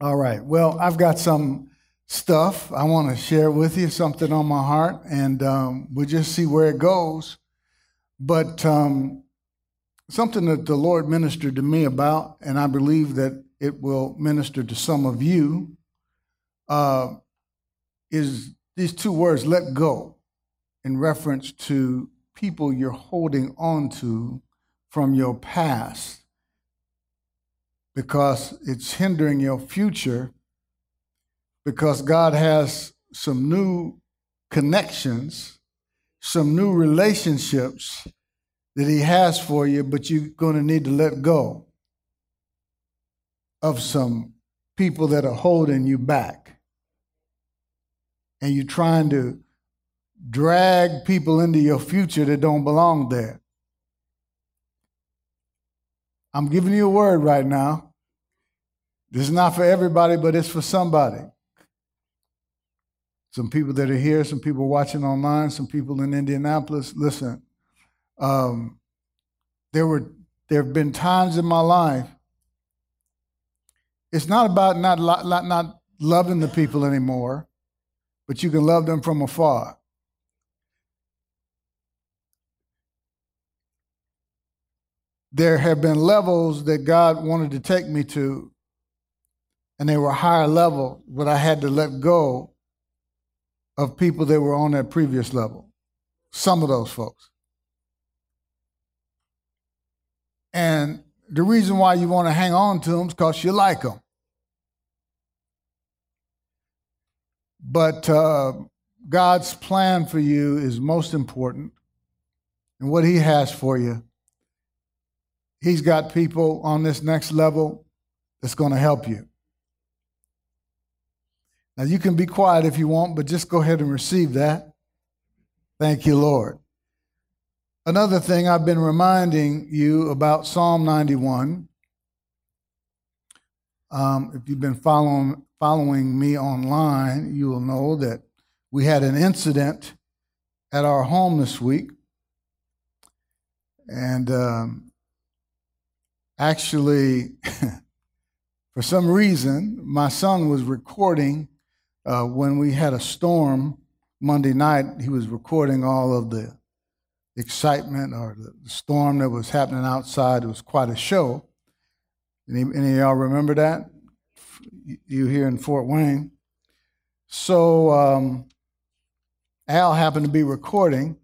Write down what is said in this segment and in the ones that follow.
All right. Well, I've got some stuff I want to share with you, something on my heart, and um, we'll just see where it goes. But um, something that the Lord ministered to me about, and I believe that it will minister to some of you, uh, is these two words, let go, in reference to people you're holding on to from your past because it's hindering your future because God has some new connections, some new relationships that He has for you, but you're going to need to let go of some people that are holding you back. And you're trying to drag people into your future that don't belong there. I'm giving you a word right now. This is not for everybody, but it's for somebody. Some people that are here, some people watching online, some people in Indianapolis. Listen, um, there were there have been times in my life. It's not about not, not not loving the people anymore, but you can love them from afar. there have been levels that God wanted to take me to, and they were higher level, but I had to let go of people that were on that previous level. Some of those folks. And the reason why you want to hang on to them is because you like them. But uh, God's plan for you is most important, and what He has for you He's got people on this next level that's going to help you. Now, you can be quiet if you want, but just go ahead and receive that. Thank you, Lord. Another thing I've been reminding you about Psalm 91. Um, if you've been following, following me online, you will know that we had an incident at our home this week. And um, actually, for some reason, my son was recording uh, when we had a storm Monday night. He was recording all of the excitement or the storm that was happening outside. It was quite a show. Any, any of y'all remember that? You here in Fort Wayne. So um, Al happened to be recording,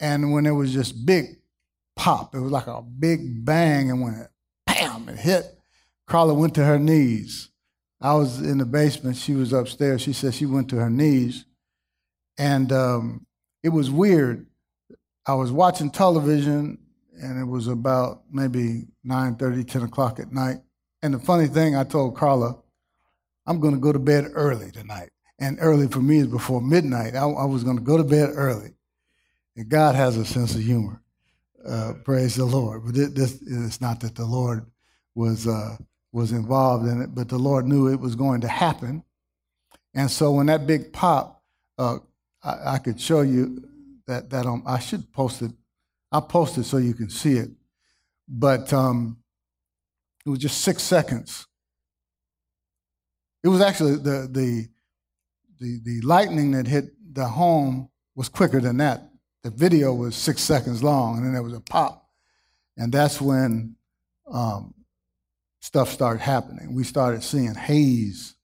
and when it was just big pop. It was like a big bang and went bam, it hit. Carla went to her knees. I was in the basement. She was upstairs. She said she went to her knees. And um, it was weird. I was watching television and it was about maybe 9 30, 10 o'clock at night. And the funny thing, I told Carla, I'm going to go to bed early tonight. And early for me is before midnight. I, I was going to go to bed early. And God has a sense of humor. Uh, praise the Lord. But this it's not that the Lord was uh, was involved in it, but the Lord knew it was going to happen. And so when that big pop, uh, I, I, could show you that that um, I should post it. I'll post it so you can see it. But um, it was just six seconds. It was actually the the the the lightning that hit the home was quicker than that the video was six seconds long, and then there was a pop. And that's when um, stuff started happening. We started seeing haze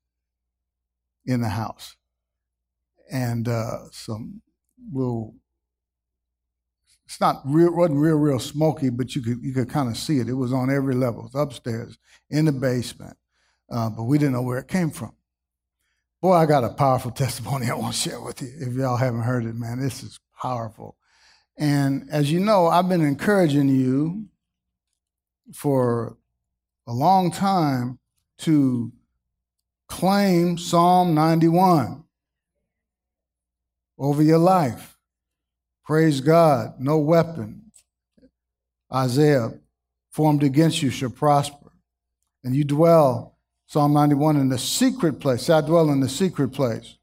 in the house. And uh, some little, it's not real, wasn't real, real smoky, but you could, you could kind of see it. It was on every level. Upstairs, in the basement, uh, but we didn't know where it came from. Boy, I got a powerful testimony I want to share with you. If y'all haven't heard it, man, this is powerful. And as you know, I've been encouraging you for a long time to claim Psalm 91 over your life. Praise God. No weapon, Isaiah, formed against you shall prosper. And you dwell, Psalm 91, in the secret place. I dwell in the secret place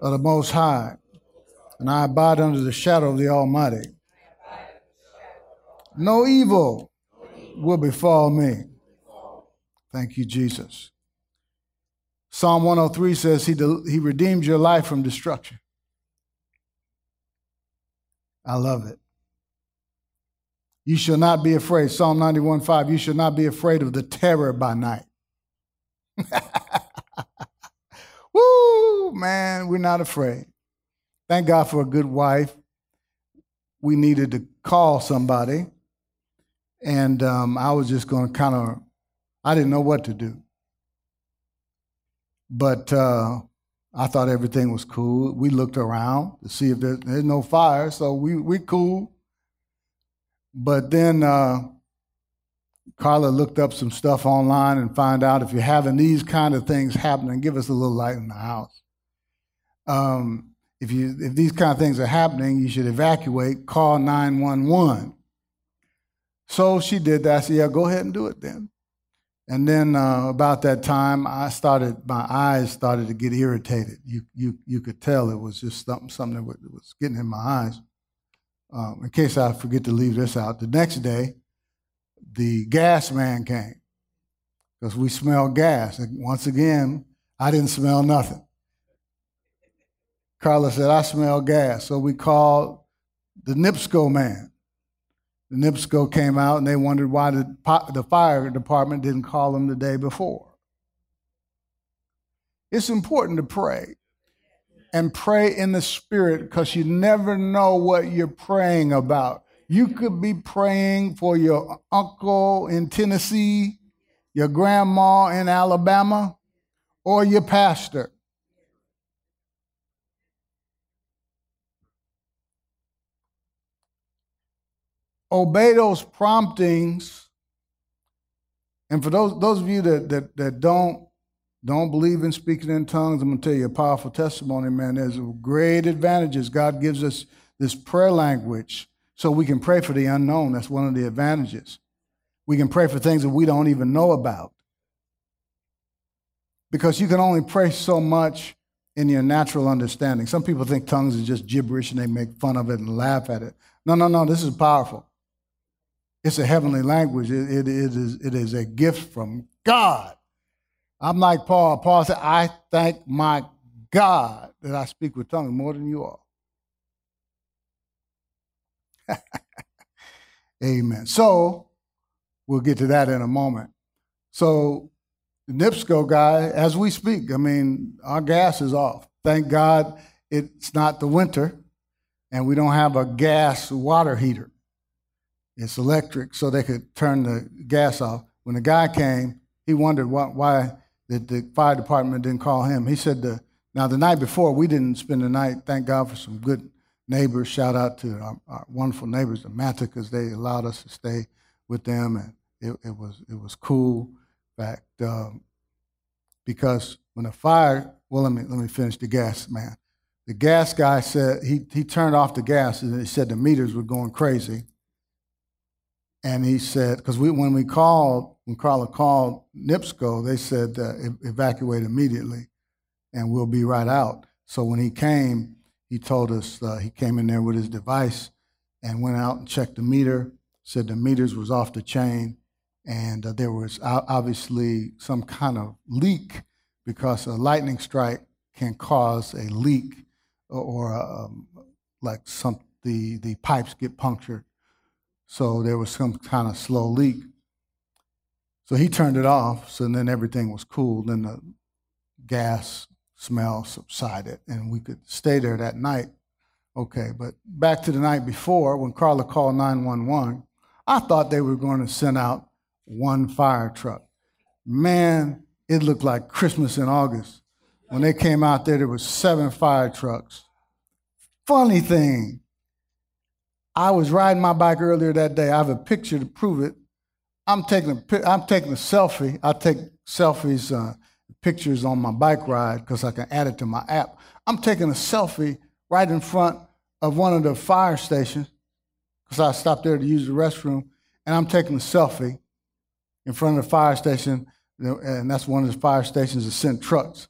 of the Most High and I abide under the shadow of the Almighty. No evil will befall me, Thank you, Jesus. Psalm 103 says he, he redeemed your life from destruction. I love it. You shall not be afraid. Psalm 91 5. You shall not be afraid of the terror by night. Woo, man, we're not afraid. Thank God for a good wife. We needed to call somebody, and um, I was just going to kind of, I didn't know what to do. But uh, I thought everything was cool. We looked around to see if there, there's no fire, so we we cool. But then uh, Carla looked up some stuff online and find out if you're having these kind of things happening, give us a little light in the house. Um, if you if these kind of things are happening, you should evacuate. Call nine one one. So she did that. I said, "Yeah, go ahead and do it then." And then uh, about that time, I started. My eyes started to get irritated. You you you could tell it was just something something that was getting in my eyes. Um, in case I forget to leave this out, the next day, the gas man came because we smelled gas. And once again, I didn't smell nothing. Carla said, I smell gas. So we called the NIPSCO man. The NIPSCO came out and they wondered why the, the fire department didn't call them the day before. It's important to pray and pray in the spirit because you never know what you're praying about. You could be praying for your uncle in Tennessee, your grandma in Alabama, or your pastor. Obey those promptings. And for those, those of you that, that, that don't don't believe in speaking in tongues, I'm going to tell you a powerful testimony, man. There's great advantages. God gives us this prayer language so we can pray for the unknown. That's one of the advantages. We can pray for things that we don't even know about. Because you can only pray so much in your natural understanding. Some people think tongues is just gibberish and they make fun of it and laugh at it. No, no, no, this is powerful. It's a heavenly language, it, it, it, is, it is a gift from God. I'm like Paul. Paul said, I thank my God that I speak with tongues more than you all. Amen. So we'll get to that in a moment. So the NIPSCO guy, as we speak, I mean, our gas is off. Thank God it's not the winter and we don't have a gas water heater. It's electric, so they could turn the gas off. When the guy came, he wondered why, why that the fire department didn't call him. He said, the, now the night before, we didn't spend the night. Thank God for some good neighbors. Shout out to our, our wonderful neighbors, the Manticas. They allowed us to stay with them, and it, it was it was cool. In fact, um, because when the fire, well, let me let me finish the gas man. The gas guy said he he turned off the gas, and he said the meters were going crazy. And he said, because we when we called when Carla called NIPSCO, they said uh, evacuate immediately and we'll be right out. So when he came, he told us uh, he came in there with his device and went out and checked the meter, said the meters was off the chain, and uh, there was obviously some kind of leak because a lightning strike can cause a leak or, um, like some the, the pipes get punctured. So there was some kind of slow leak. So he turned it off, so then everything was cool. Then the gas smell subsided, and we could stay there that night. Okay, but back to the night before when Carla called 911, I thought they were going to send out one fire truck. Man, it looked like Christmas in August. When they came out there, there were seven fire trucks. Funny thing, I was riding my bike earlier that day. I have a picture to prove it. I'm taking a, I'm taking a selfie. I take selfies, uh, pictures on my bike ride because I can add it to my app. I'm taking a selfie right in front of one of the fire stations because I stopped there to use the restroom, and I'm taking a selfie in front of the fire station, and that's one of the fire stations that sent trucks,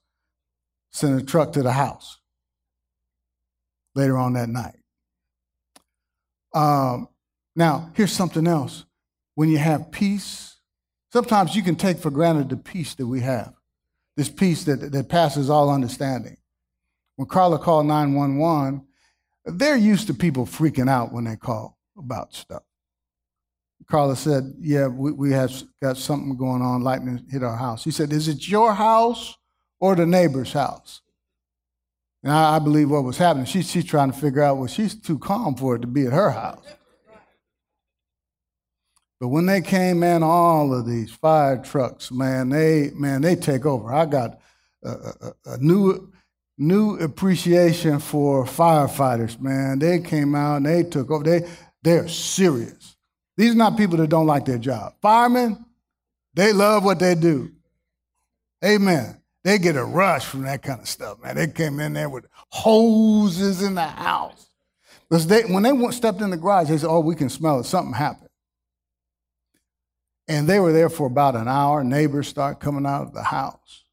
sent a truck to the house later on that night. Um, now, here's something else when you have peace Sometimes you can take for granted the peace that we have, this peace that, that passes all understanding. When Carla called 911, they're used to people freaking out when they call about stuff. Carla said, Yeah, we, we have got something going on, lightning hit our house. He said, Is it your house or the neighbor's house? And I, I believe what was happening. She, she's trying to figure out, well, she's too calm for it to be at her house. But when they came in, all of these fire trucks, man, they man, they take over. I got a, a, a new new appreciation for firefighters, man. They came out and they took over. They they're serious. These are not people that don't like their job. Firemen, they love what they do. Amen. They get a rush from that kind of stuff, man. They came in there with hoses in the house. Because they, when they stepped in the garage, they said, Oh, we can smell it. Something happened. And they were there for about an hour. Neighbors start coming out of the house.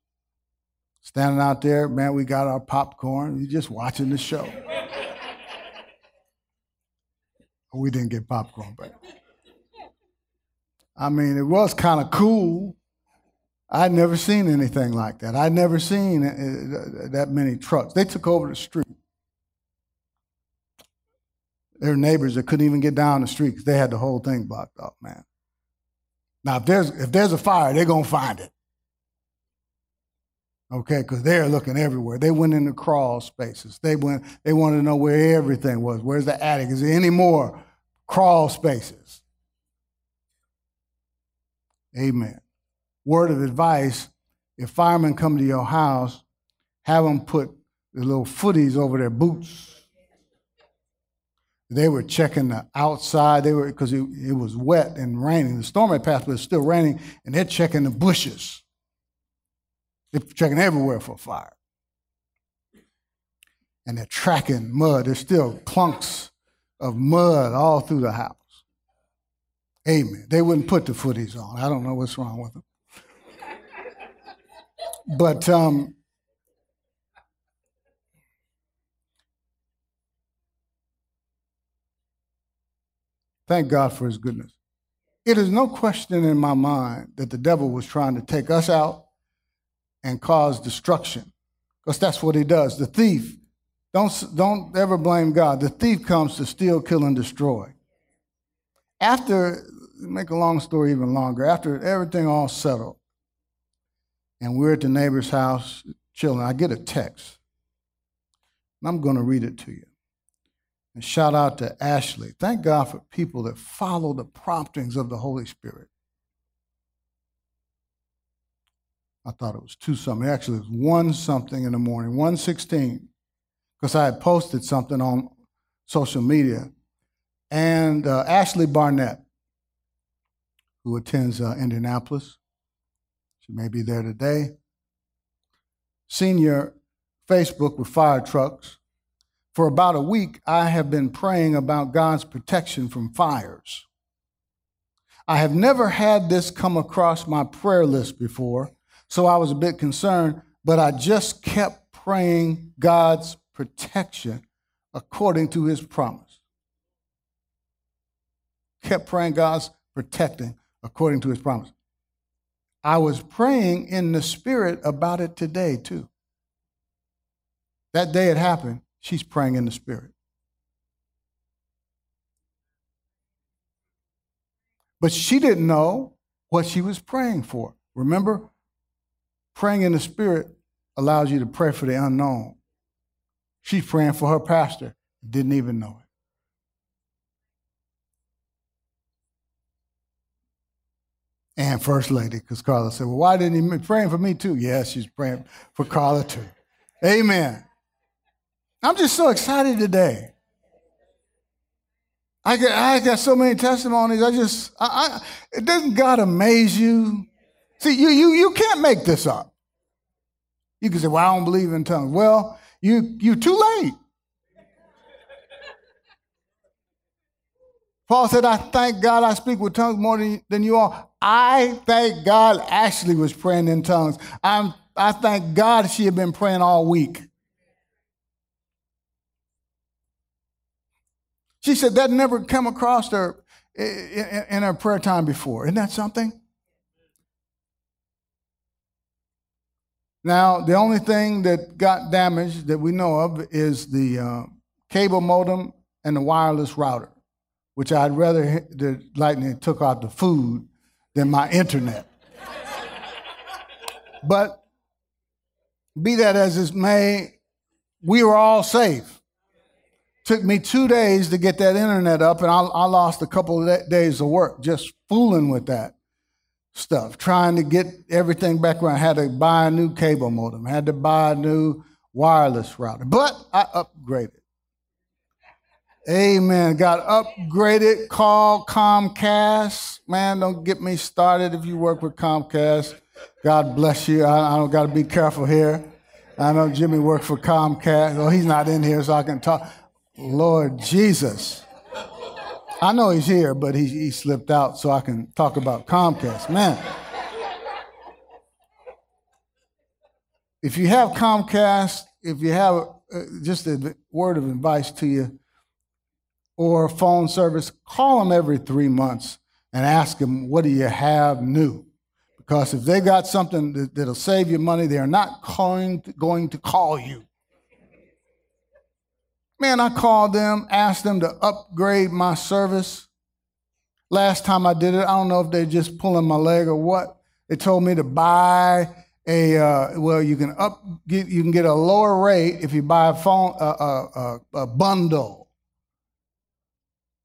Standing out there, man, we got our popcorn. You're just watching the show. we didn't get popcorn, but I mean, it was kind of cool. I'd never seen anything like that. I'd never seen uh, that many trucks. They took over the street. There were neighbors that couldn't even get down the street because they had the whole thing blocked off, man. Now, if there's, if there's a fire, they're going to find it. Okay, because they're looking everywhere. They went into crawl spaces. They went, they wanted to know where everything was. Where's the attic? Is there any more crawl spaces? Amen. Word of advice if firemen come to your house, have them put the little footies over their boots they were checking the outside. They were because it, it, was wet and raining. The storm had passed, but it's still raining, and they're checking the bushes. They're checking everywhere for fire. And they're tracking mud. There's still clunks of mud all through the house. Amen. They wouldn't put the footies on. I don't know what's wrong with them. But um, Thank God for his goodness. It is no question in my mind that the devil was trying to take us out and cause destruction, because that's what he does. The thief, don't, don't ever blame God. The thief comes to steal, kill, and destroy. After, make a long story even longer, after everything all settled, and we're at the neighbor's house chilling, I get a text. And I'm going to read it to you. And shout out to Ashley. Thank God for people that follow the promptings of the Holy Spirit. I thought it was two something. Actually, it was one something in the morning, 116, because I had posted something on social media. And uh, Ashley Barnett, who attends uh, Indianapolis, she may be there today, senior Facebook with fire trucks, for about a week, I have been praying about God's protection from fires. I have never had this come across my prayer list before, so I was a bit concerned, but I just kept praying God's protection according to his promise. Kept praying God's protecting according to his promise. I was praying in the spirit about it today, too. That day it happened. She's praying in the Spirit. But she didn't know what she was praying for. Remember, praying in the Spirit allows you to pray for the unknown. She's praying for her pastor, didn't even know it. And First Lady, because Carla said, Well, why didn't he praying for me too? Yes, yeah, she's praying for Carla too. Amen. I'm just so excited today. I got, I got so many testimonies. I just, I, I, doesn't God amaze you? See, you, you, you can't make this up. You can say, well, I don't believe in tongues. Well, you, you're too late. Paul said, I thank God I speak with tongues more than, than you all. I thank God Ashley was praying in tongues. I'm, I thank God she had been praying all week. She said that never come across her in her prayer time before. Isn't that something? Now, the only thing that got damaged that we know of is the uh, cable modem and the wireless router, which I'd rather the lightning took out the food than my internet. but be that as it may, we were all safe. Took me two days to get that internet up, and I, I lost a couple of days of work just fooling with that stuff, trying to get everything back around. I had to buy a new cable modem, had to buy a new wireless router, but I upgraded. Amen. Got upgraded, called Comcast. Man, don't get me started if you work with Comcast. God bless you. I, I don't got to be careful here. I know Jimmy worked for Comcast. Well, he's not in here, so I can talk. Lord Jesus. I know he's here, but he, he slipped out so I can talk about Comcast. Man. If you have Comcast, if you have uh, just a word of advice to you, or phone service, call them every three months and ask them, what do you have new? Because if they got something that, that'll save you money, they're not calling, going to call you. Man, I called them, asked them to upgrade my service. Last time I did it, I don't know if they're just pulling my leg or what. They told me to buy a uh, well, you can up get, you can get a lower rate if you buy a phone a, a, a bundle.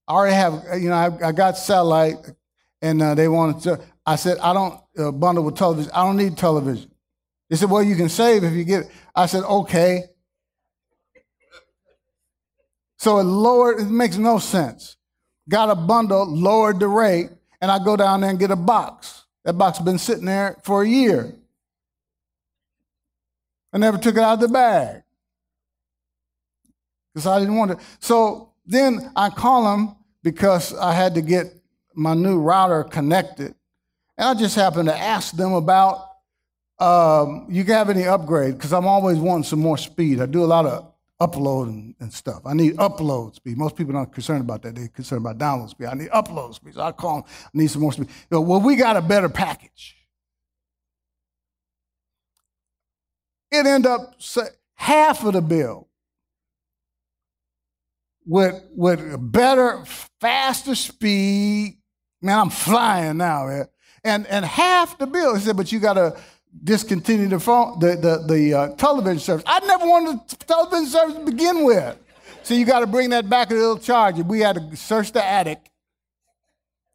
I already have you know I, I got satellite, and uh, they wanted to. I said I don't uh, bundle with television. I don't need television. They said, well, you can save if you get it. I said, okay. So it lowered, it makes no sense. Got a bundle, lowered the rate, and I go down there and get a box. That box has been sitting there for a year. I never took it out of the bag because I didn't want it. So then I call them because I had to get my new router connected. And I just happened to ask them about um, you have any upgrade because I'm always wanting some more speed. I do a lot of upload and, and, stuff. I need upload speed. Most people aren't concerned about that. They're concerned about download speed. I need upload speed. So I call them, I need some more speed. You know, well, we got a better package. It end up half of the bill with, with better, faster speed. Man, I'm flying now, man. And, and half the bill. He said, but you got to discontinue the phone, the the, the uh, television service. I never wanted a television service to begin with. So you got to bring that back a little charge. We had to search the attic.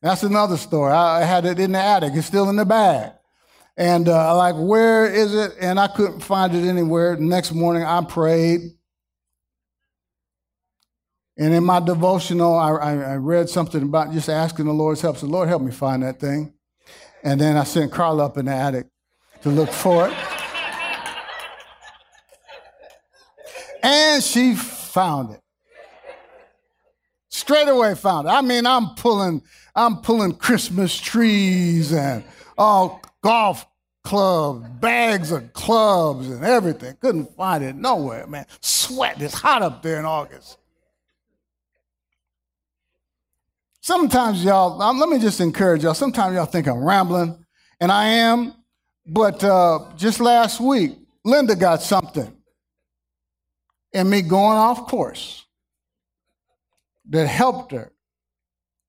That's another story. I had it in the attic. It's still in the bag. And uh, like, where is it? And I couldn't find it anywhere. The next morning, I prayed. And in my devotional, I, I, read something about just asking the Lord's help. So, Lord, help me find that thing. And then I sent Carla up in the attic to look for it. And she found it. Straight away found it. I mean, I'm pulling, I'm pulling Christmas trees and all golf clubs, bags of clubs and everything. Couldn't find it nowhere, man. Sweat. It's hot up there in August. Sometimes y'all, um, let me just encourage y'all. Sometimes y'all think I'm rambling, and I am, but uh, just last week, Linda got something and me going off course that helped her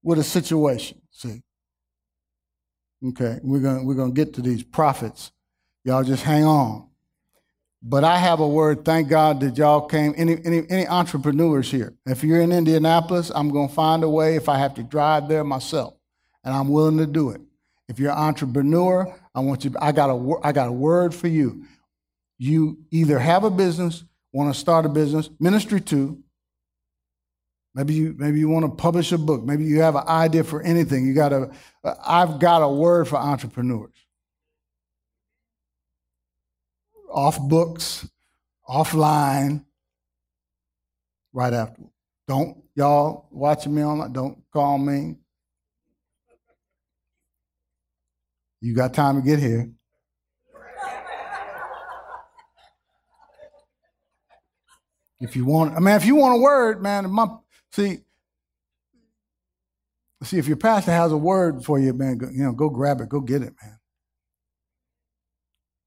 with a situation. See? Okay, we're gonna we're gonna get to these prophets. Y'all just hang on. But I have a word. Thank God that y'all came. Any any any entrepreneurs here? If you're in Indianapolis, I'm gonna find a way. If I have to drive there myself, and I'm willing to do it. If you're an entrepreneur, I want you, I got a, I got a word for you. You either have a business, want to start a business, ministry too. Maybe you, maybe you want to publish a book. Maybe you have an idea for anything. You got a, uh, I've got a word for entrepreneurs. Off books, offline, right after. Don't y'all watching me online. Don't call me. You got time to get here. If you want, I mean, if you want a word, man, my, see, see, if your pastor has a word for you, man, go, you know, go grab it, go get it, man.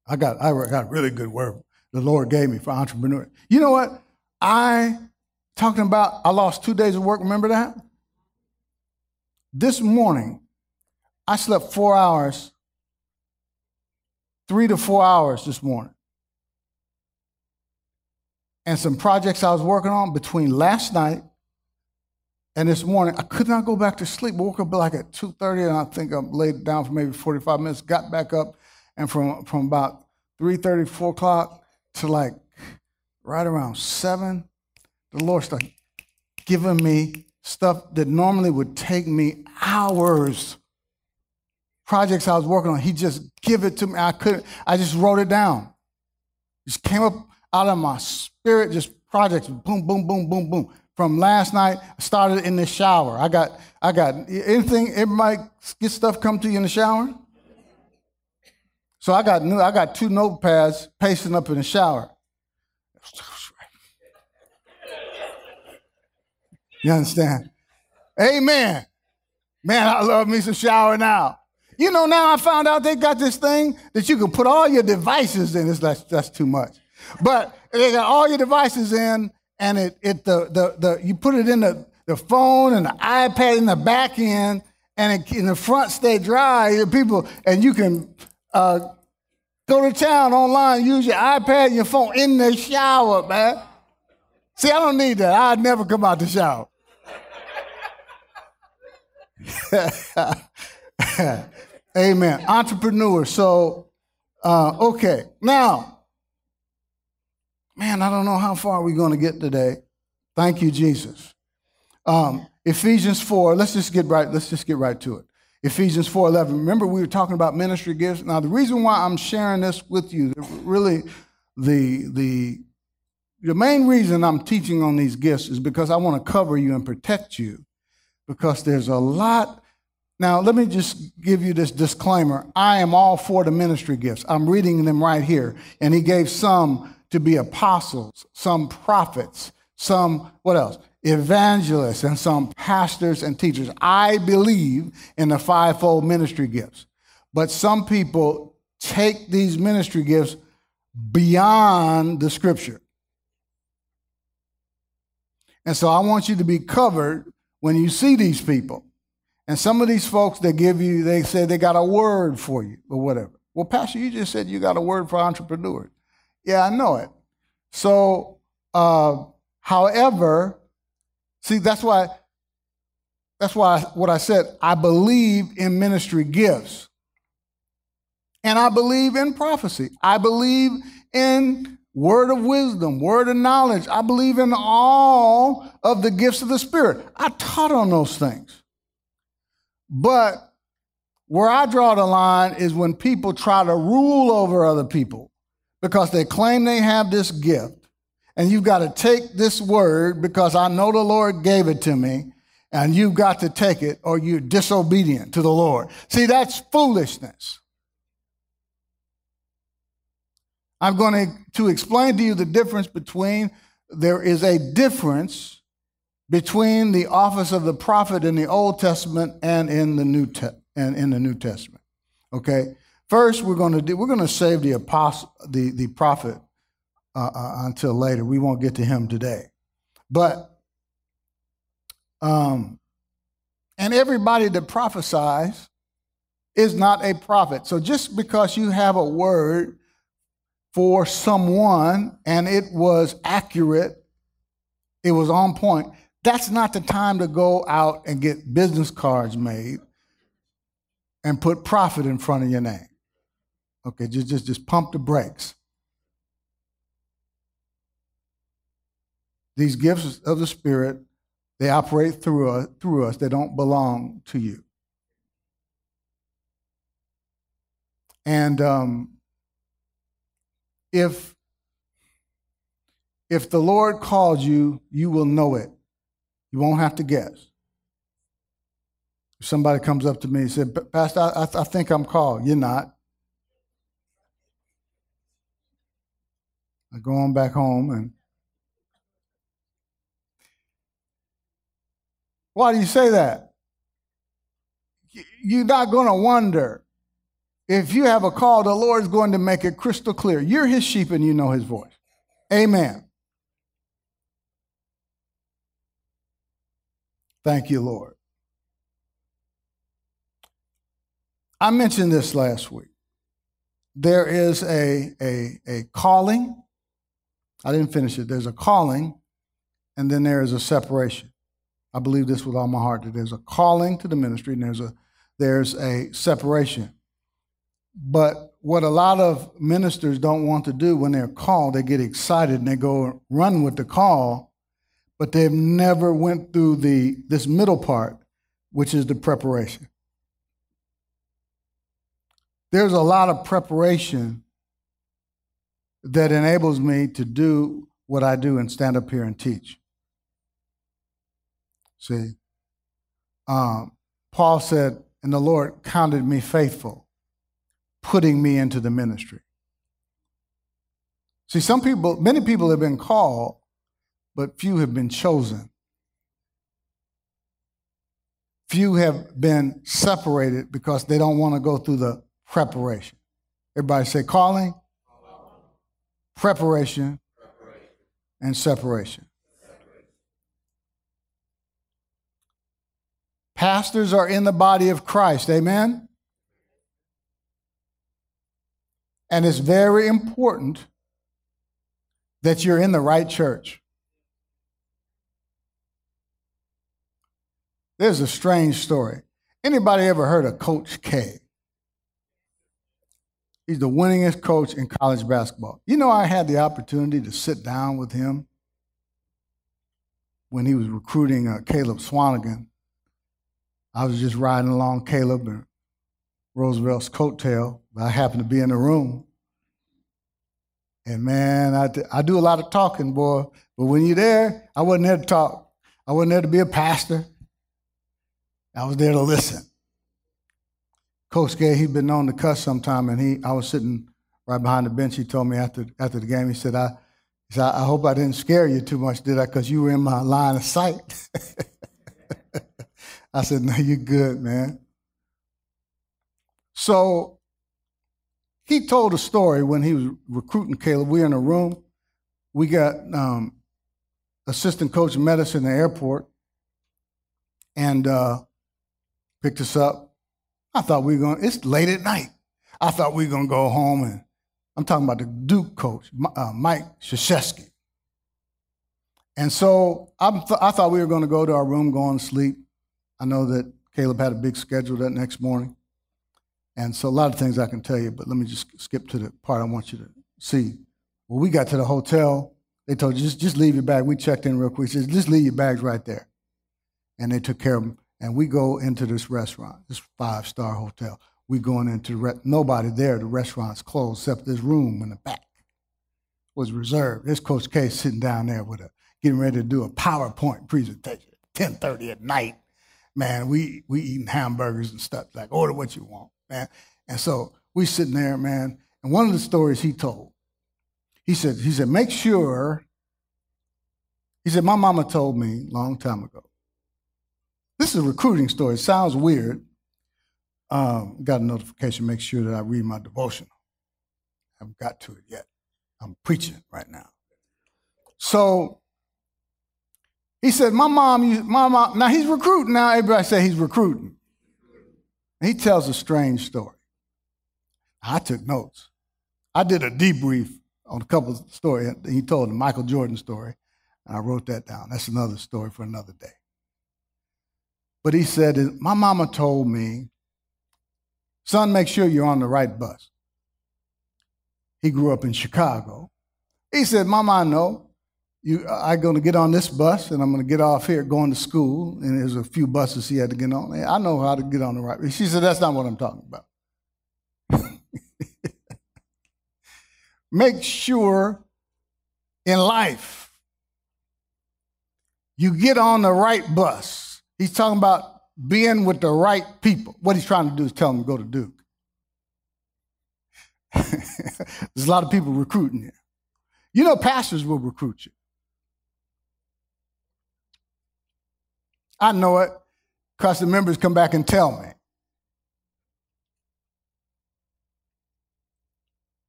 I got I got really good word the Lord gave me for entrepreneur. You know what? I talking about I lost two days of work. Remember that? This morning, I slept four hours, three to four hours this morning. And some projects I was working on between last night and this morning, I could not go back to sleep. I woke up like at 2.30 and I think I laid down for maybe 45 minutes, got back up, and from, from about 3.30, 4 o'clock to like right around 7, the Lord started giving me stuff that normally would take me hours. Projects I was working on, he just give it to me. I couldn't, I just wrote it down. Just came up out of my spirit, just projects, boom, boom, boom, boom, boom from last night. I started in the shower. I got, I got anything. Everybody get stuff come to you in the shower. So I got new, I got two notepads pasting up in the shower. You understand? Amen. Man, I love me some shower now. You know, now I found out they got this thing that you can put all your devices in. It's that's, that's too much. But they got all your devices in, and it, it the, the, the, you put it in the, the phone and the iPad in the back end, and it, in the front stay dry. People, and you can uh, go to town online, use your iPad and your phone in the shower, man. See, I don't need that. I'd never come out the shower. Amen. Entrepreneur. So, uh, okay. Now, Man, I don't know how far we're going to get today. Thank you, Jesus. Um, Ephesians 4, let's just get right, let's just get right to it. Ephesians 4:11. Remember, we were talking about ministry gifts. Now, the reason why I'm sharing this with you, really, the the the main reason I'm teaching on these gifts is because I want to cover you and protect you. Because there's a lot. Now, let me just give you this disclaimer. I am all for the ministry gifts. I'm reading them right here. And he gave some to be apostles, some prophets, some, what else? Evangelists, and some pastors and teachers. I believe in the fivefold ministry gifts. But some people take these ministry gifts beyond the scripture. And so I want you to be covered when you see these people. And some of these folks that give you, they say they got a word for you or whatever. Well, Pastor, you just said you got a word for entrepreneurs. Yeah, I know it. So, uh, however, see, that's why, that's why what I said, I believe in ministry gifts. And I believe in prophecy. I believe in word of wisdom, word of knowledge. I believe in all of the gifts of the Spirit. I taught on those things. But where I draw the line is when people try to rule over other people because they claim they have this gift. And you've got to take this word because I know the Lord gave it to me, and you've got to take it or you're disobedient to the Lord. See, that's foolishness. I'm going to, explain to you the difference between, there is a difference between the office of the prophet in the Old Testament and in the New, Te- and in the New Testament. Okay? First, we're going to do, we're going to save the apostle, the, the prophet uh, uh, until later. We won't get to him today. But, um, and everybody that prophesies is not a prophet. So just because you have a word for someone and it was accurate, it was on point, that's not the time to go out and get business cards made and put prophet in front of your name. Okay, just, just, just pump the brakes. These gifts of the Spirit, they operate through us, through us. They don't belong to you. And um, if if the Lord calls you, you will know it. You won't have to guess. If somebody comes up to me and said, Pastor, I, I think I'm called. You're not. I go on back home and why do you say that? You're not going to wonder if you have a call, the Lord is going to make it crystal clear. You're his sheep and you know his voice. Amen. Thank you, Lord. I mentioned this last week. There is a, a, a calling. I didn't finish it. There's a calling, and then there is a separation. I believe this with all my heart that there's a calling to the ministry and there's a there's a separation. But what a lot of ministers don't want to do when they're called, they get excited and they go run with the call, but they've never went through the this middle part, which is the preparation. There's a lot of preparation that enables me to do what I do and stand up here and teach. See, um, Paul said, and the Lord counted me faithful, putting me into the ministry. See, some people, many people have been called, but few have been chosen. Few have been separated because they don't want to go through the preparation. Everybody say calling, preparation, preparation. and separation. Pastors are in the body of Christ. Amen? And it's very important that you're in the right church. There's a strange story. Anybody ever heard of Coach K? He's the winningest coach in college basketball. You know, I had the opportunity to sit down with him when he was recruiting uh, Caleb Swanigan I was just riding along Caleb and Roosevelt's coattail. But I happened to be in the room. And man, I, I do a lot of talking, boy. But when you're there, I wasn't there to talk. I wasn't there to be a pastor. I was there to listen. Coach K, he'd been known to cuss sometime, and he, I was sitting right behind the bench. He told me after after the game, he said, "I, he said, I hope I didn't scare you too much, did I? Because you were in my line of sight." I said, No, you're good, man. So he told a story when he was recruiting Caleb. We were in a room. We got um, assistant coach met us in the airport and uh, picked us up. I thought we were going, it's late at night. I thought we were going to go home and I'm talking about the Duke coach, uh, Mike Krzyzewski. And so I, th- I thought we were going to go to our room, go on sleep. I know that Caleb had a big schedule that next morning. And so a lot of things I can tell you, but let me just skip to the part I want you to see. When we got to the hotel, they told you, just, just leave your bag. We checked in real quick. Said, just leave your bags right there. And they took care of them. And we go into this restaurant, this five star hotel. We going into re- nobody there. The restaurant's closed except this room in the back was reserved. This Coach K sitting down there with a getting ready to do a PowerPoint presentation at 10:30 at night man, we we eating hamburgers and stuff. Like, order what you want, man. And so we sitting there, man. And one of the stories he told, he said, he said, make sure. He said, my mama told me long time ago. This is a recruiting story. It sounds weird. Um, got a notification. Make sure that I read my devotional. I haven't got to it yet. I'm preaching right now. So he said, My mom, my mom, now he's recruiting now. Everybody say he's recruiting. He tells a strange story. I took notes. I did a debrief on a couple of stories. He told the Michael Jordan story, and I wrote that down. That's another story for another day. But he said, My mama told me, son, make sure you're on the right bus. He grew up in Chicago. He said, Mama, I know you, I'm going to get on this bus and I'm going to get off here going to school. And there's a few buses he had to get on. I know how to get on the right. She said, That's not what I'm talking about. Make sure in life you get on the right bus. He's talking about being with the right people. What he's trying to do is tell them to go to Duke. There's a lot of people recruiting you. You know, pastors will recruit you. I know it because the members come back and tell me.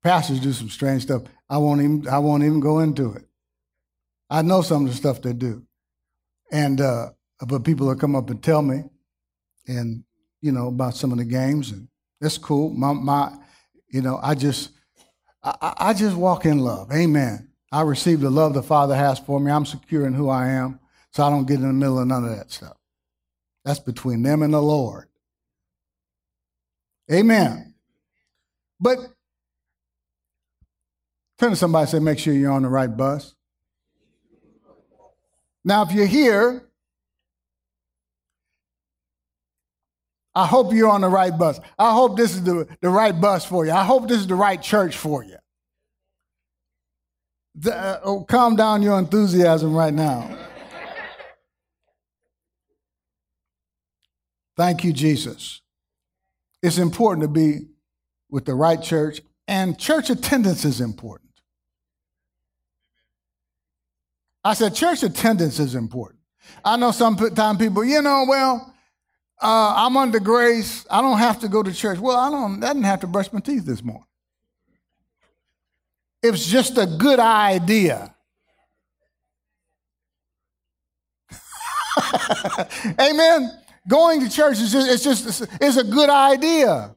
Pastors do some strange stuff. I won't even I won't even go into it. I know some of the stuff they do, and uh, but people will come up and tell me, and you know about some of the games, and that's cool. My my, you know, I just I, I just walk in love. Amen. I receive the love the Father has for me. I'm secure in who I am, so I don't get in the middle of none of that stuff. That's between them and the Lord. Amen. But turn to somebody and say, make sure you're on the right bus. Now, if you're here, I hope you're on the right bus. I hope this is the, the right bus for you. I hope this is the right church for you. The, uh, oh, calm down your enthusiasm right now. Thank you, Jesus. It's important to be with the right church, and church attendance is important. I said, church attendance is important. I know sometimes people, you know, well, uh, I'm under grace. I don't have to go to church. Well, I don't. I didn't have to brush my teeth this morning. It's just a good idea. Amen. Going to church is just, it's just it's a good idea.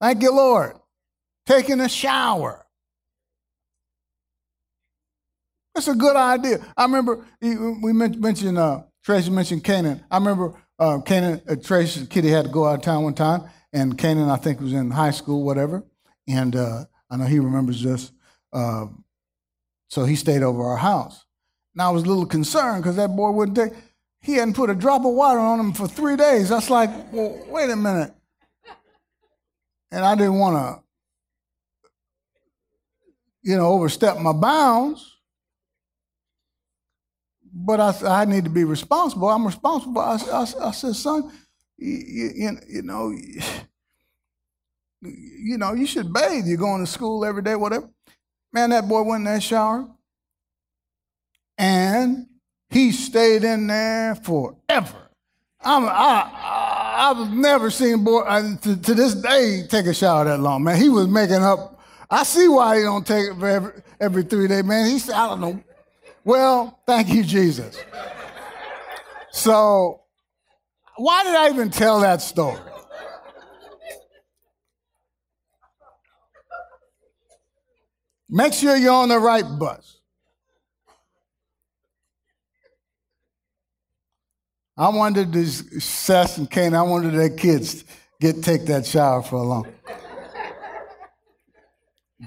Thank you, Lord. Taking a shower. It's a good idea. I remember we mentioned uh, Tracy mentioned Canaan. I remember uh, Canaan, uh, Tracy, Kitty had to go out of town one time, and Canaan, I think, was in high school, whatever. And uh, I know he remembers this. Uh, so he stayed over our house. And I was a little concerned because that boy wouldn't take, he hadn't put a drop of water on him for three days. That's like, well, wait a minute. And I didn't want to, you know, overstep my bounds but I, I need to be responsible. I'm responsible. I, I, I said, son, you, you, you, know, you know, you should bathe. You're going to school every day, whatever. Man, that boy went in that shower, and he stayed in there forever. I'm, I, I, have never seen boy I, to, to, this day take a shower that long, man. He was making up. I see why he don't take it every, every three days, man. He's I don't know well, thank you, Jesus. So, why did I even tell that story? Make sure you're on the right bus. I wanted to Seth and Kane, I wanted their kids get take that shower for a long.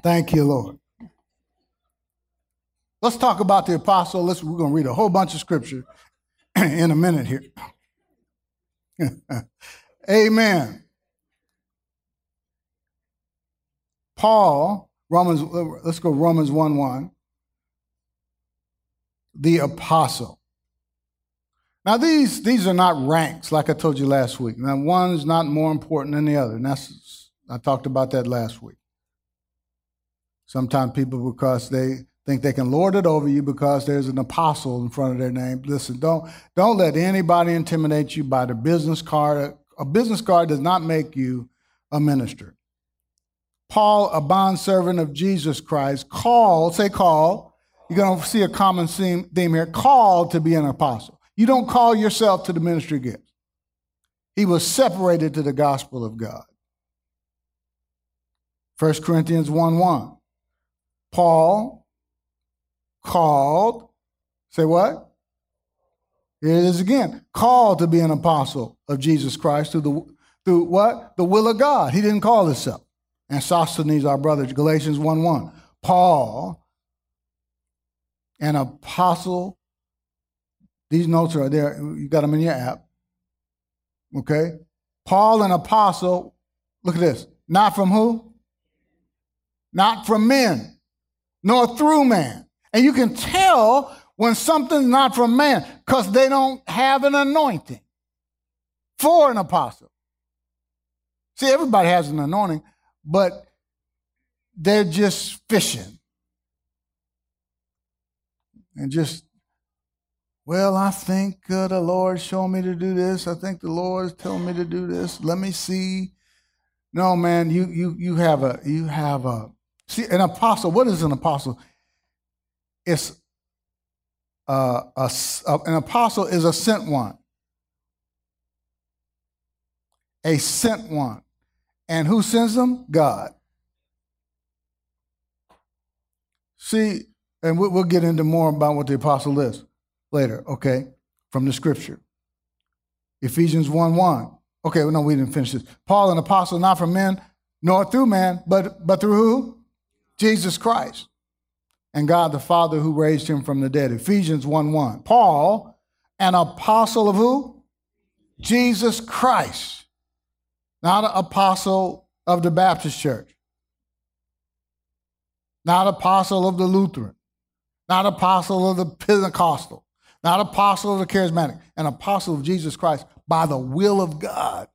Thank you, Lord. Let's talk about the apostle. Let's, we're going to read a whole bunch of scripture in a minute here. Amen. Paul, Romans, let's go Romans 1 1. The apostle. Now, these, these are not ranks, like I told you last week. Now, one is not more important than the other. And that's, I talked about that last week. Sometimes people, because they think they can lord it over you because there's an apostle in front of their name. Listen, don't don't let anybody intimidate you by the business card. A business card does not make you a minister. Paul, a bondservant of Jesus Christ, called, say call. You're going to see a common theme here, called to be an apostle. You don't call yourself to the ministry gift. He was separated to the gospel of God. 1 Corinthians 1 1. Paul, called, say what? Here it is again. Called to be an apostle of Jesus Christ through the through what? The will of God. He didn't call himself. And Sosthenes, our brother, Galatians 1 1. Paul, an apostle. These notes are there. You got them in your app. Okay? Paul, an apostle. Look at this. Not from who? Not from men, nor through man and you can tell when something's not from man because they don't have an anointing for an apostle. See, everybody has an anointing, but they're just fishing. And just, well, I think uh, the Lord showed me to do this. I think the Lord is telling me to do this. Let me see. No, man, you you you have a you have a see an apostle. What is an apostle? It's uh, a, a, an apostle is a sent one. A sent one. And who sends them? God. See, and we'll get into more about what the apostle is later, okay, from the scripture. Ephesians 1 1. Okay, well, no, we didn't finish this. Paul, an apostle, not from men, nor through man, but, but through who? Jesus Christ. And God the Father who raised him from the dead. Ephesians 1 1. Paul, an apostle of who? Jesus Christ. Not an apostle of the Baptist church. Not apostle of the Lutheran. Not apostle of the Pentecostal. Not apostle of the charismatic. An apostle of Jesus Christ by the will of God.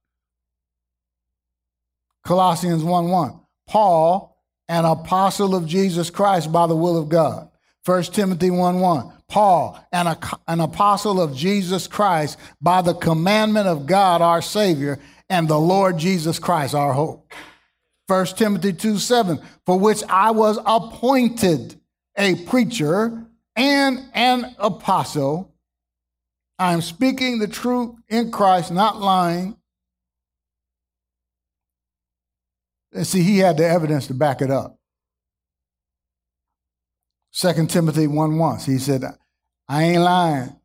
Colossians 1 1. Paul, an apostle of Jesus Christ by the will of God. 1 Timothy 1 1. Paul, an, an apostle of Jesus Christ by the commandment of God our Savior and the Lord Jesus Christ our hope. 1 Timothy 2 7. For which I was appointed a preacher and an apostle I am speaking the truth in Christ, not lying. And see, he had the evidence to back it up. 2 Timothy 1 1. He said, I ain't lying.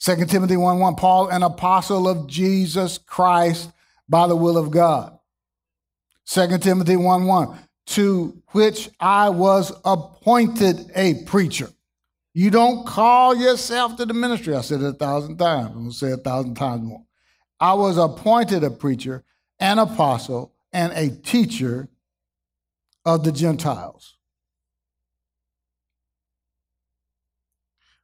2 Timothy 1 1. Paul, an apostle of Jesus Christ by the will of God. 2 Timothy 1 1. To which I was appointed a preacher. You don't call yourself to the ministry. I said it a thousand times. I'm going to say it a thousand times more. I was appointed a preacher, an apostle, and a teacher of the Gentiles.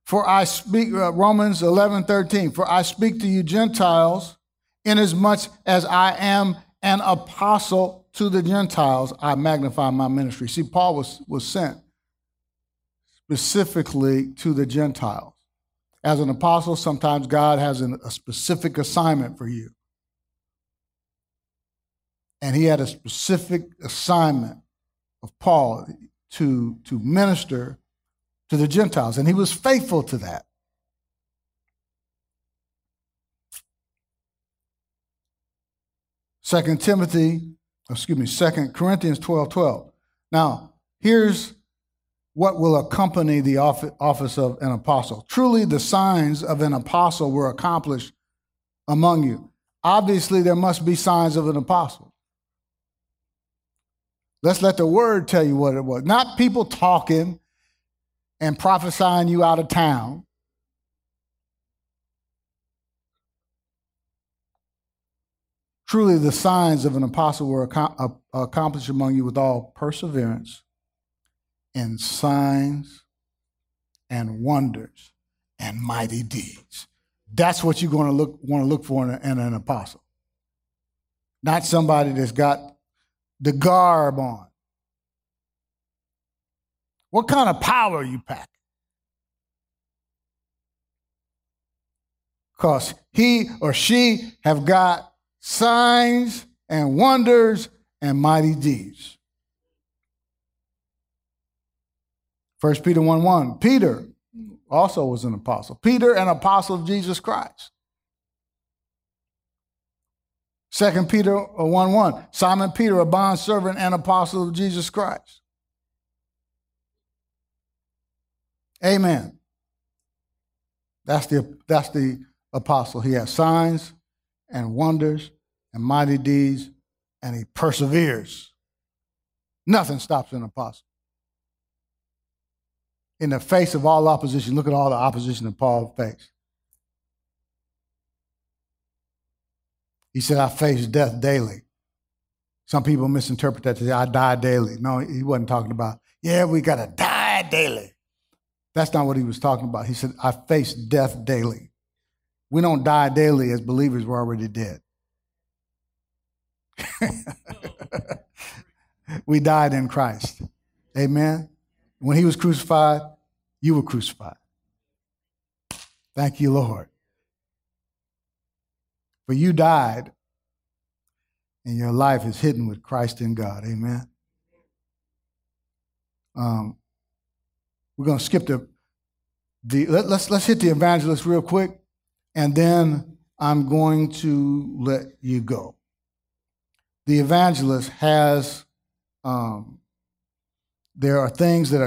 For I speak, uh, Romans 11, 13, for I speak to you Gentiles, inasmuch as I am an apostle to the Gentiles, I magnify my ministry. See, Paul was, was sent specifically to the Gentiles. As an apostle, sometimes God has an, a specific assignment for you. And he had a specific assignment of Paul to, to minister to the Gentiles, and he was faithful to that. Second Timothy, excuse me, Second Corinthians 12, 12. Now, here's what will accompany the office of an apostle. Truly, the signs of an apostle were accomplished among you. Obviously, there must be signs of an apostle. Let's let the word tell you what it was. Not people talking and prophesying you out of town. Truly, the signs of an apostle were accomplished among you with all perseverance in signs and wonders and mighty deeds. That's what you're going to look want to look for in, a, in an apostle. Not somebody that's got the garb on. What kind of power you pack? Because he or she have got signs and wonders and mighty deeds. 1 Peter 1 1. Peter mm. also was an apostle. Peter, an apostle of Jesus Christ. 2 Peter uh, 1 1. Simon Peter, a bondservant and apostle of Jesus Christ. Amen. That's the, that's the apostle. He has signs and wonders and mighty deeds, and he perseveres. Nothing stops an apostle in the face of all opposition. Look at all the opposition that Paul faced. He said, I face death daily. Some people misinterpret that to say, I die daily. No, he wasn't talking about, yeah, we got to die daily. That's not what he was talking about. He said, I face death daily. We don't die daily as believers, we're already dead. we died in Christ. Amen. When he was crucified, you were crucified. Thank you, Lord. For you died and your life is hidden with Christ in God. Amen. Um, we're going to skip the the let, let's let's hit the evangelist real quick, and then I'm going to let you go. The evangelist has um, there are things that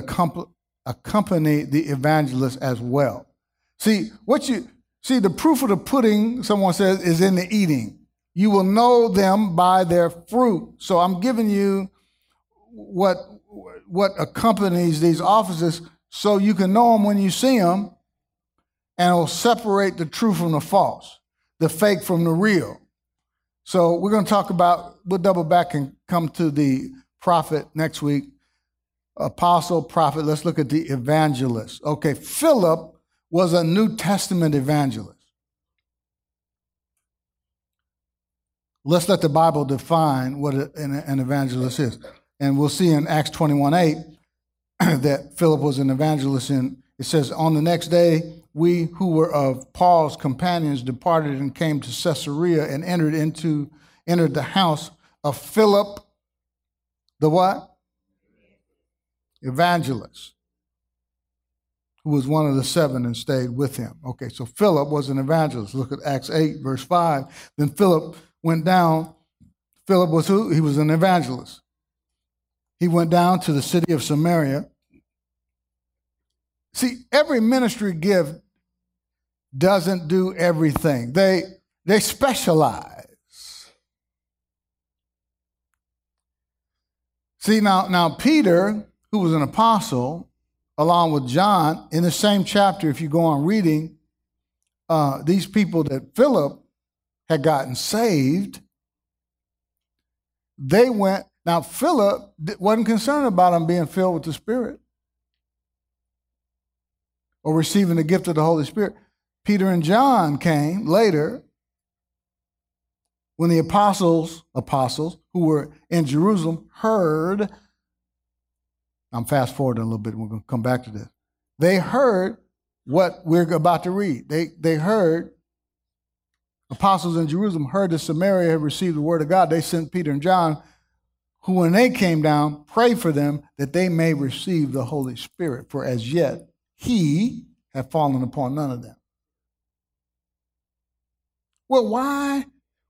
accompany the evangelist as well. See what you see the proof of the pudding. Someone says is in the eating. You will know them by their fruit. So I'm giving you what what accompanies these offices so you can know them when you see them and it'll separate the true from the false, the fake from the real. So we're going to talk about, we'll double back and come to the prophet next week. Apostle, prophet, let's look at the evangelist. Okay, Philip was a New Testament evangelist. Let's let the Bible define what an evangelist is. And we'll see in Acts 21 8 that Philip was an evangelist. And it says, On the next day, we who were of Paul's companions departed and came to Caesarea and entered into entered the house of Philip, the what? Evangelist, who was one of the seven and stayed with him. Okay, so Philip was an evangelist. Look at Acts 8, verse 5. Then Philip went down. Philip was who? He was an evangelist. He went down to the city of Samaria. See, every ministry gift doesn't do everything. They they specialize. See now now Peter, who was an apostle, along with John, in the same chapter, if you go on reading, uh, these people that Philip had gotten saved, they went. Now, Philip wasn't concerned about them being filled with the Spirit or receiving the gift of the Holy Spirit. Peter and John came later when the apostles, apostles who were in Jerusalem heard. I'm fast forwarding a little bit, we're going to come back to this. They heard what we're about to read. They, they heard apostles in Jerusalem heard that Samaria had received the word of God, they sent Peter and John, who, when they came down, prayed for them that they may receive the Holy Spirit, for as yet he had fallen upon none of them. Well, why,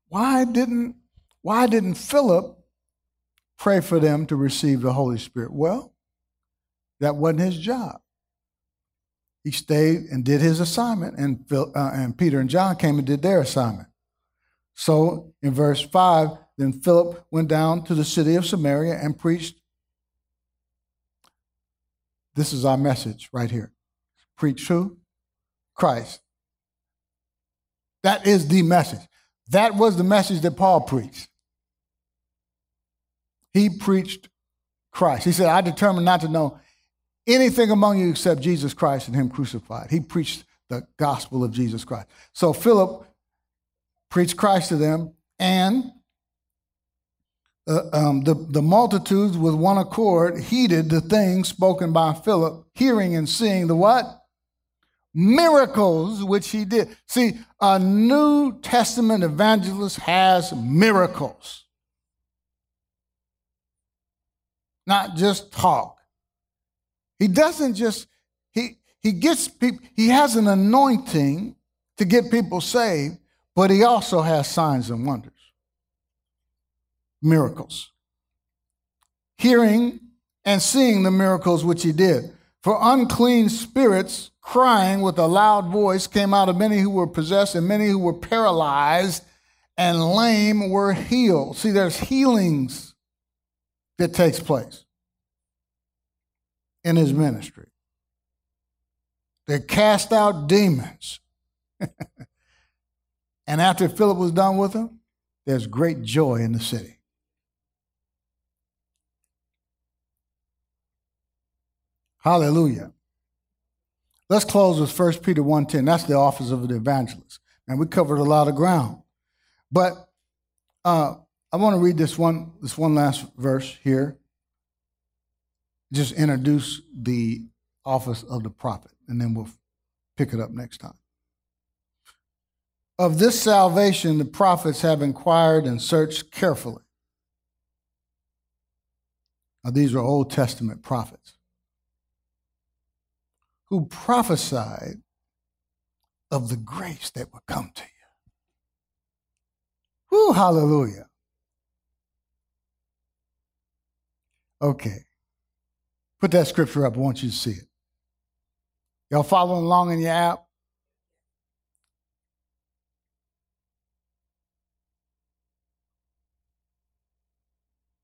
why didn't why didn't Philip pray for them to receive the Holy Spirit? Well, that wasn't his job. He stayed and did his assignment, and, Phil, uh, and Peter and John came and did their assignment. So in verse 5, then Philip went down to the city of Samaria and preached. This is our message right here. Preach who? Christ. That is the message. That was the message that Paul preached. He preached Christ. He said, I determined not to know anything among you except Jesus Christ and Him crucified. He preached the gospel of Jesus Christ. So Philip preached Christ to them, and uh, um, the, the multitudes with one accord heeded the things spoken by Philip, hearing and seeing the what? Miracles which he did. See, a New Testament evangelist has miracles, not just talk. He doesn't just, he, he gets people, he has an anointing to get people saved, but he also has signs and wonders, miracles. Hearing and seeing the miracles which he did. For unclean spirits, crying with a loud voice, came out of many who were possessed, and many who were paralyzed and lame were healed. See, there's healings that takes place in his ministry. They cast out demons. and after Philip was done with them, there's great joy in the city. Hallelujah. Let's close with 1 Peter 1.10. That's the office of the evangelist. And we covered a lot of ground. But uh, I want to read this one, this one last verse here just introduce the office of the prophet, and then we'll pick it up next time. Of this salvation, the prophets have inquired and searched carefully. Now, these are Old Testament prophets who prophesied of the grace that would come to you. Whoo, hallelujah. Okay. Put that scripture up. I want you to see it. Y'all following along in your app?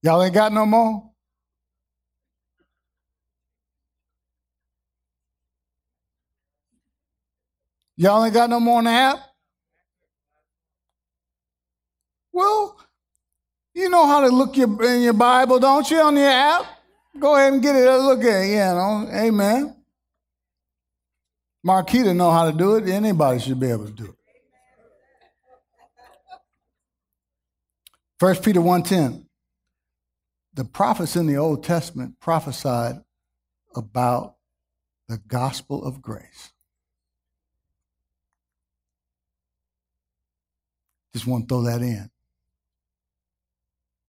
Y'all ain't got no more? Y'all ain't got no more on the app? Well, you know how to look your, in your Bible, don't you, on your app? Go ahead and get it. Look at it. Yeah, know. Amen. Marquita know how to do it. Anybody should be able to do it. First Peter 1.10. The prophets in the Old Testament prophesied about the gospel of grace. Just want to throw that in.